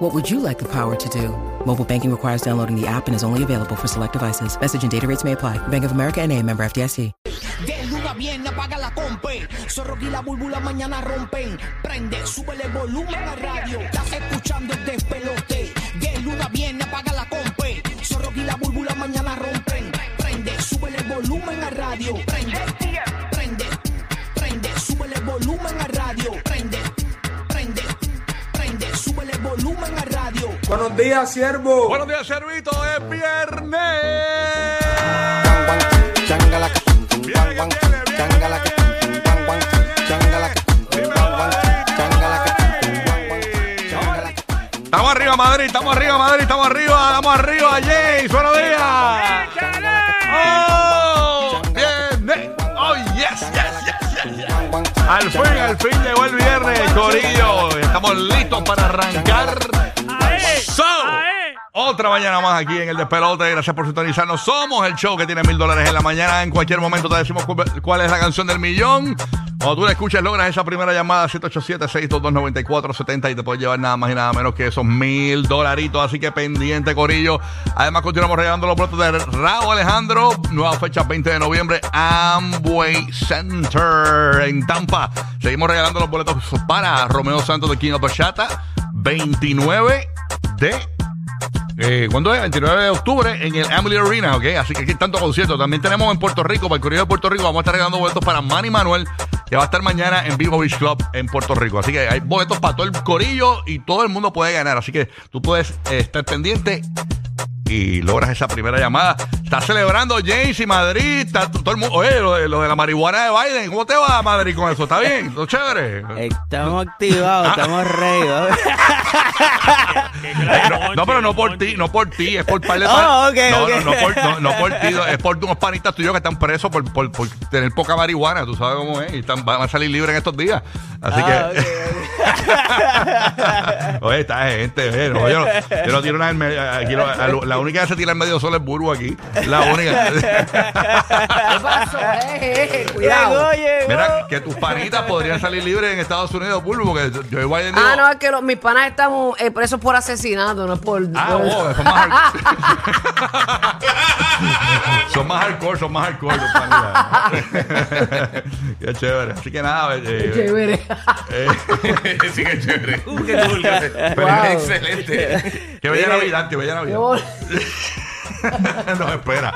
What would you like the power to do? Mobile banking requires downloading the app and is only available for select devices. Message and data rates may apply. Bank of America and a member FDIC. De luna apaga la compe. Zorro y la búlbula mañana rompen. Prende, volumen a radio. Días, siervo. Buenos días, Servito. Es viernes. Viene viene. Estamos arriba, Madrid. Estamos arriba, Madrid. Estamos arriba. Estamos arriba, James. Buenos días. Oh, yes. Al fin, al fin llegó el viernes, Corillo. Estamos listos para arrancar. Otra mañana más aquí en el Despelote. Gracias por sintonizarnos. Somos el show que tiene mil dólares en la mañana. En cualquier momento te decimos cu- cuál es la canción del millón. Cuando tú la escuchas, logras esa primera llamada 787-622-9470 y te puedes llevar nada más y nada menos que esos mil dolaritos. Así que pendiente, Corillo. Además, continuamos regalando los boletos de Raúl Alejandro. Nueva fecha 20 de noviembre, Amway Center en Tampa. Seguimos regalando los boletos para Romeo Santos de King of Bachata. 29 de eh, ¿Cuándo es? 29 de octubre en el Emily Arena, ¿ok? Así que aquí tanto concierto. También tenemos en Puerto Rico, para el Correo de Puerto Rico, vamos a estar regalando boletos para Manny Manuel, que va a estar mañana en Vivo Beach Club en Puerto Rico. Así que hay boletos para todo el corillo y todo el mundo puede ganar. Así que tú puedes eh, estar pendiente y logras esa primera llamada. Está celebrando James y Madrid. Está todo el mundo. Oye, lo de, lo de la marihuana de Biden. ¿Cómo te va, Madrid, con eso? ¿Está bien? ¿Todo chévere? Estamos activados, estamos ready. Eh, no, no, pero no por ti, no por ti, es por par de Oh, pan- ok, no, ok. no, no, por, no, no por ti, es por unos panitas tuyos que están presos por, por, por tener poca marihuana, tú sabes cómo es, y están, van a salir libres en estos días. Así Ah, que. Oye, esta gente, oye, yo, no, yo no tiro nada en medio. Aquí lo- a lo- la única que se tira en medio solo es Burbu aquí. La única. ¿Qué pasó? Eh, eh, cuidado. Llegó, llegó. Mira, que tus panitas podrían salir libres en Estados Unidos, Burbu, porque Joe Biden dijo. Ah, no, es que los- mis panas están eh, presos por asesinato, no es por. Ah, por- oh, son más hardcore. son más hardcore, son más hardcore. los panitas. Qué chévere. Así que nada, eh, Chévere. eh, sí, que chévere. Uh, qué cool. Pero Wow. Excelente. que bella Navidad, que bella Qué Navidad. Bon- no, espera.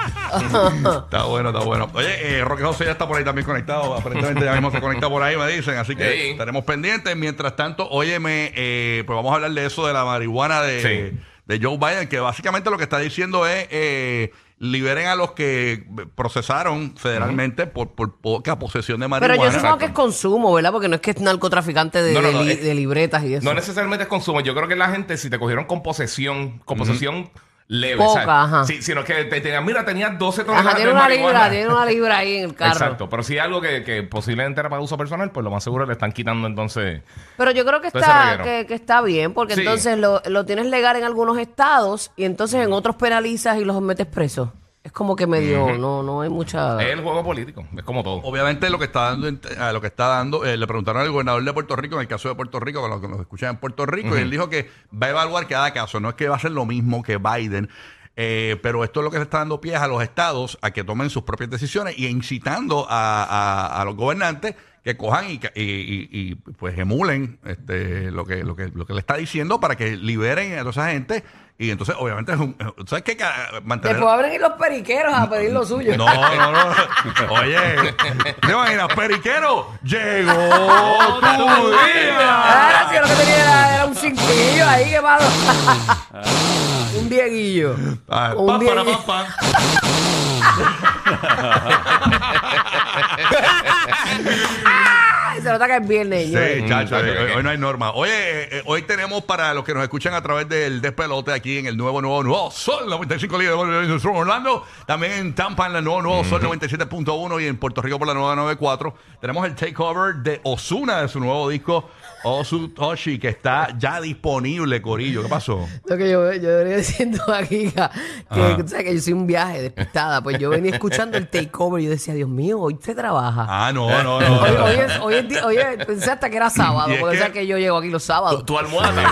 está bueno, está bueno. Oye, eh, Roque José ya está por ahí también conectado. Aparentemente ya mismo se conecta por ahí, me dicen. Así que Sí. estaremos pendientes. Mientras tanto, óyeme, eh, pues vamos a hablar de eso, de la marihuana de, Sí. de Joe Biden, que básicamente lo que está diciendo es eh, liberen a los que procesaron federalmente por, por poca posesión de Pero marihuana. yo supongo que es consumo, ¿verdad? Porque no es que es narcotraficante de, No, no, no, de li- es- de libretas y eso. No necesariamente es consumo. Yo creo que la gente, si te cogieron con posesión, con posesión leve, Poca, ajá. Sí, sino que te tenían, mira, tenías 12 toneladas Ajá, tiene de una marihuana. libra, tiene una libra ahí en el carro. Exacto, pero si es algo que, que posiblemente era para uso personal, pues lo más seguro le están quitando entonces. Pero yo creo que está, que, que está bien, porque Sí. entonces lo, lo tienes legal en algunos estados y entonces en otros penalizas y los metes presos. Es como que medio, no, no hay mucha... Es el juego político, es como todo. Obviamente lo que está dando, lo que está dando, eh, le preguntaron al gobernador de Puerto Rico, en el caso de Puerto Rico, con los que nos escuchan en Puerto Rico, y él dijo que va a evaluar cada caso, no es que va a ser lo mismo que Biden, eh, pero esto es lo que se está dando pies a los estados a que tomen sus propias decisiones y incitando a, a- a los gobernantes que cojan y, y- y- y, pues emulen este, lo, que, lo, que, lo que le está diciendo para que liberen a toda esa gente y entonces obviamente es un, ¿sabes qué? Ca- Mantener... Después abren ir los periqueros a pedir lo suyo. No, no, no. Oye, ¿te imaginas? Periquero, llegó tu día. Ahora sí, lo que tenía era, era un cinquillo ahí, qué malo. un dieguillo. Ah, Un pa, para, dieguillo. pa, pa. Nota que es viernes, Sí, señores. chacho, Mm, hoy, ok. hoy no hay norma. Oye, eh, eh, hoy tenemos para los que nos escuchan a través del despelote aquí en el nuevo, nuevo, nuevo Sol 95 Líder de Orlando. También en Tampa en el nuevo, nuevo Sol 97.1 y en Puerto Rico por la nueva 94. Tenemos el takeover de Osuna de su nuevo disco Osu Toshi que está ya disponible, Corillo. ¿Qué pasó? Lo que yo, yo venía diciendo aquí, que, que, tú sabes que yo soy un viaje despistada. Pues yo venía escuchando el takeover y yo decía, Dios mío, hoy se trabaja. Ah, no, no, no. Hoy, hoy es, hoy es es- pensé hasta que era sábado, Y es porque que- sabes que yo llego aquí los sábados. Tu, tu almohada.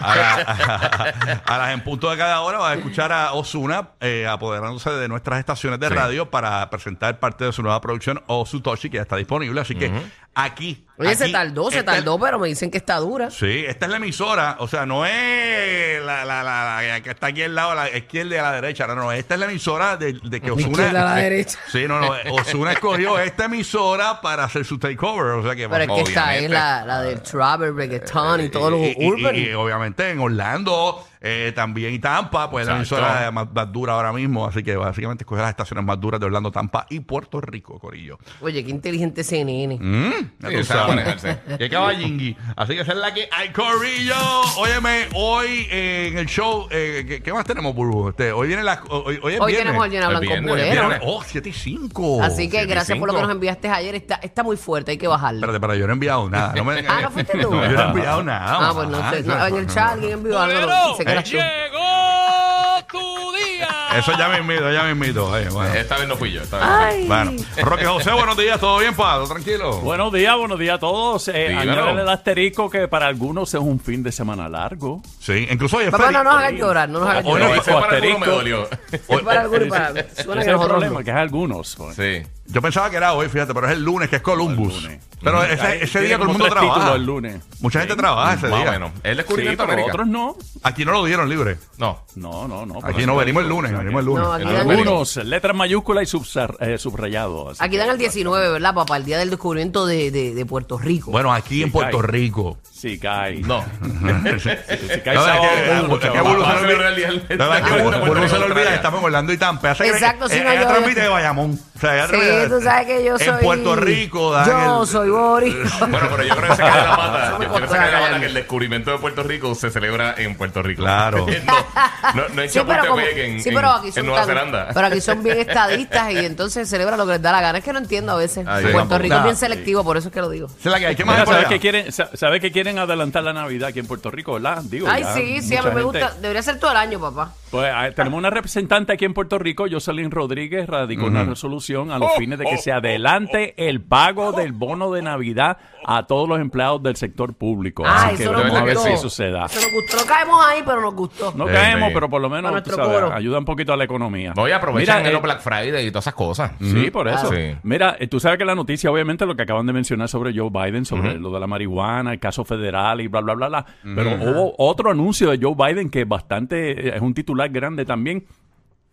A, la- a las en punto de cada hora vas a escuchar a Osuna apoderándose de nuestras estaciones de Sí. radio para presentar parte de su nueva producción Osutoshi que ya está disponible. Así que aquí. Oye, se tardó, se esta es- tardó, pero me dicen que está dura. Sí, esta es la emisora, o sea, no es la, la, la- la que está aquí al lado, a la izquierda y a la derecha, no, no, esta es la emisora de, de que Osuna. a la derecha. Sí, no, no, Osuna escogió esta emisora para hacer su takeover, o sea que Pero es que esta es la, del trapper, reggaeton y todos los y- urban. y- y obviamente en Orlando, eh, también y Tampa, pues la Exacto. emisora más, más dura ahora mismo. Así que básicamente escoge las estaciones más duras de Orlando, Tampa y Puerto Rico, Corillo. Oye, qué inteligente ese nene. Mm, Sí, sabes. Qué caballingui. Así que esa es la que hay, Corillo. Óyeme, hoy eh, en el show, eh, ¿qué, qué más tenemos, Burbu? Este, hoy viene la. Hoy, hoy es Hoy viernes. tenemos Llena Blanco viernes, Pulero. viernes. Oh, 7 y 5. Así que gracias por lo que nos enviaste ayer. Está, está muy fuerte, hay que bajarle. Espérate, pero yo no he enviado nada. No me, Ah, ¿no fuiste tú? No, yo no he enviado nada. Ah, pues no sé. No, en el chat alguien envió algo. ¡Llegó tu día! Eso ya me invito, ya me invito. Eh, bueno. Esta vez no fui yo. Esta vez. Ay. Bueno, Roque José, buenos días, ¿todo bien, Pablo? Tranquilo. Buenos días, buenos días a todos. Eh, Dímelo. añádele el asterisco que para algunos es un fin de semana largo. Sí, incluso hoy es Papá, no feriado. nos hagas llorar, no nos hagas Hoy No, llorar. me dolió. Es para algunos y para Suena Ese que es el nosotros problema, no. que es algunos. pues. Sí. Yo pensaba que era hoy, fíjate, pero es el lunes, que es Columbus. Lunes. Pero ese, Ahí ese tiene día todo el como mundo tres títulos trabaja. el lunes. Mucha gente trabaja ese Más o día. menos. El Sí, descubrimiento de pero América. otros no. Aquí no lo dieron libre. No. No, no, no. Aquí no venimos el lunes, venimos el lunes. No, aquí El dan, lunes. el, Algunos, letras mayúsculas y subsar- eh, subrayado. así aquí que- dan el 19, ¿verdad, papá? El día del descubrimiento de, de, de Puerto Rico. Bueno, aquí en Sí, Puerto cae. Rico. Sí, cae. No. Si cae No, es sábado, que- es que chaval. Burbu se Va a le olvida- La verdad es que Burbu se le olvida Estamos en Orlando y Tampa. Ella se cree Exacto, que- sí, no, ella yo- transmite de Bayamón. O sea, ella sí, transmite- tú sabes que yo soy... En Puerto Rico dan Yo el- soy Boris. Bueno, pero yo creo que se cae la pata. Yo creo que se cae la pata que el descubrimiento de Puerto Rico se celebra en Puerto Rico. Claro. no, no, no en Sí, pero, como- Chapultepec, en, sí, en- pero aquí en son Nueva tan- Zelanda. pero aquí son bien estadistas y entonces celebran lo que les da la gana. Es que no entiendo a veces. Ay, Puerto tampoco. Rico es bien selectivo, por eso es que lo digo. Esa es la que hay. ¿Qué más Mira, hay por ¿sabes allá? que quieren, sa- sabe que quieren adelantar la Navidad aquí en Puerto Rico, verdad? Digo, Ay, ya sí, sí, a mí mucha me gente- gusta. Debería ser todo el año, papá. Pues ah, tenemos una representante aquí en Puerto Rico, Jocelyn Rodríguez, radicó una resolución a los Oh, fines de que se adelante el pago del bono de Navidad a todos los empleados del sector público. Ah, Así que vamos a ver gustó. si eso se da. Eso nos gustó. No caemos ahí, pero nos gustó. No Sí, caemos, sí. pero por lo menos tú nuestro sabes, ayuda un poquito a la economía. Voy a aprovechar Mira, el eh, Black Friday y todas esas cosas. Sí, por eso. Sí. Mira, eh, tú sabes que la noticia, obviamente, lo que acaban de mencionar sobre Joe Biden, sobre lo de la marihuana, el caso federal y bla, bla, bla, bla. Pero hubo otro anuncio de Joe Biden que es bastante, eh, es un titular grande también.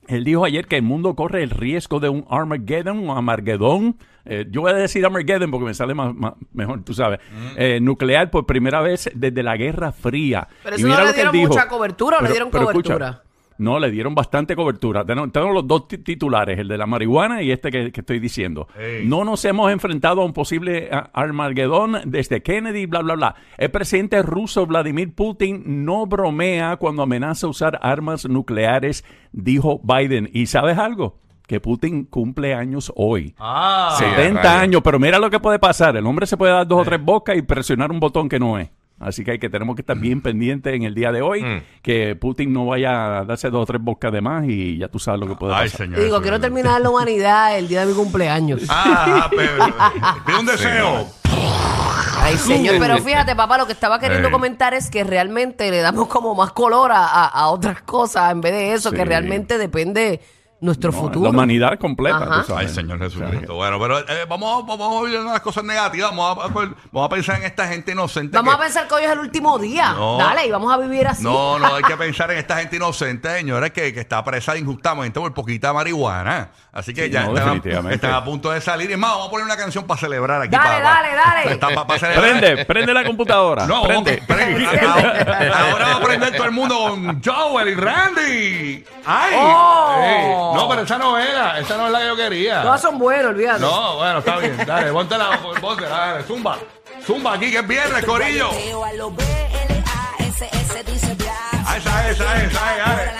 Él dijo ayer que el mundo corre el riesgo de un Armageddon, un Armagedón. eh, yo voy a decir Armageddon porque me sale más, más- mejor, tú sabes. eh, nuclear por primera vez desde la Guerra Fría. Pero Y eso no mira le lo que él dieron dijo. mucha cobertura o le dieron cobertura. No, le dieron bastante cobertura. Tenemos, tenemos los dos ti- titulares, el de la marihuana y este que, que estoy diciendo. No nos hemos enfrentado a un posible Armagedón desde Kennedy, bla, bla, bla. El presidente ruso Vladimir Putin no bromea cuando amenaza usar armas nucleares, dijo Biden. ¿Y sabes algo? Que Putin cumple años hoy. Ah, Sí, 70 rayos. años, pero mira lo que puede pasar. El hombre se puede dar dos o tres bocas y presionar un botón que no es. Así que hay que tenemos que estar bien pendientes en el día de hoy, Mm. que Putin no vaya a darse dos o tres bocas de más y ya tú sabes lo que puede Ay, pasar. señor. Digo, quiero terminar la humanidad el día de mi cumpleaños. Ah, pero. Pide un deseo. Ay, señor, pero fíjate, papá, lo que estaba queriendo Ey. comentar es que realmente le damos como más color a, a- a otras cosas en vez de eso, Sí. que realmente depende nuestro No, futuro. La humanidad completa, Ay. Señor Jesucristo. Bueno, pero eh, vamos, vamos a oír las cosas negativas. Vamos a, vamos a pensar en esta gente inocente. Vamos que- a pensar que hoy es el último día. No. Dale, y vamos a vivir así. No, no, hay que pensar en esta gente inocente, señores, que, que está presa injustamente por poquita marihuana. Así que Sí, ya no, están, están a punto de salir. Y más, vamos a poner una canción para celebrar aquí. Dale, para, dale, dale. Para celebrar. Prende, prende la computadora. No, prende. prende. Ahora, ahora va a aprender todo el mundo con Joel y Randy. ¡Ay! Oh. No, pero esa no era. Esa no es la que yo quería. Todas son buenas, olvídate. No, bueno, está bien. Dale, ponte la, ponte, dale, zumba. Zumba aquí que es viernes, Corillo. A. Ah, esa, esa, esa, esa.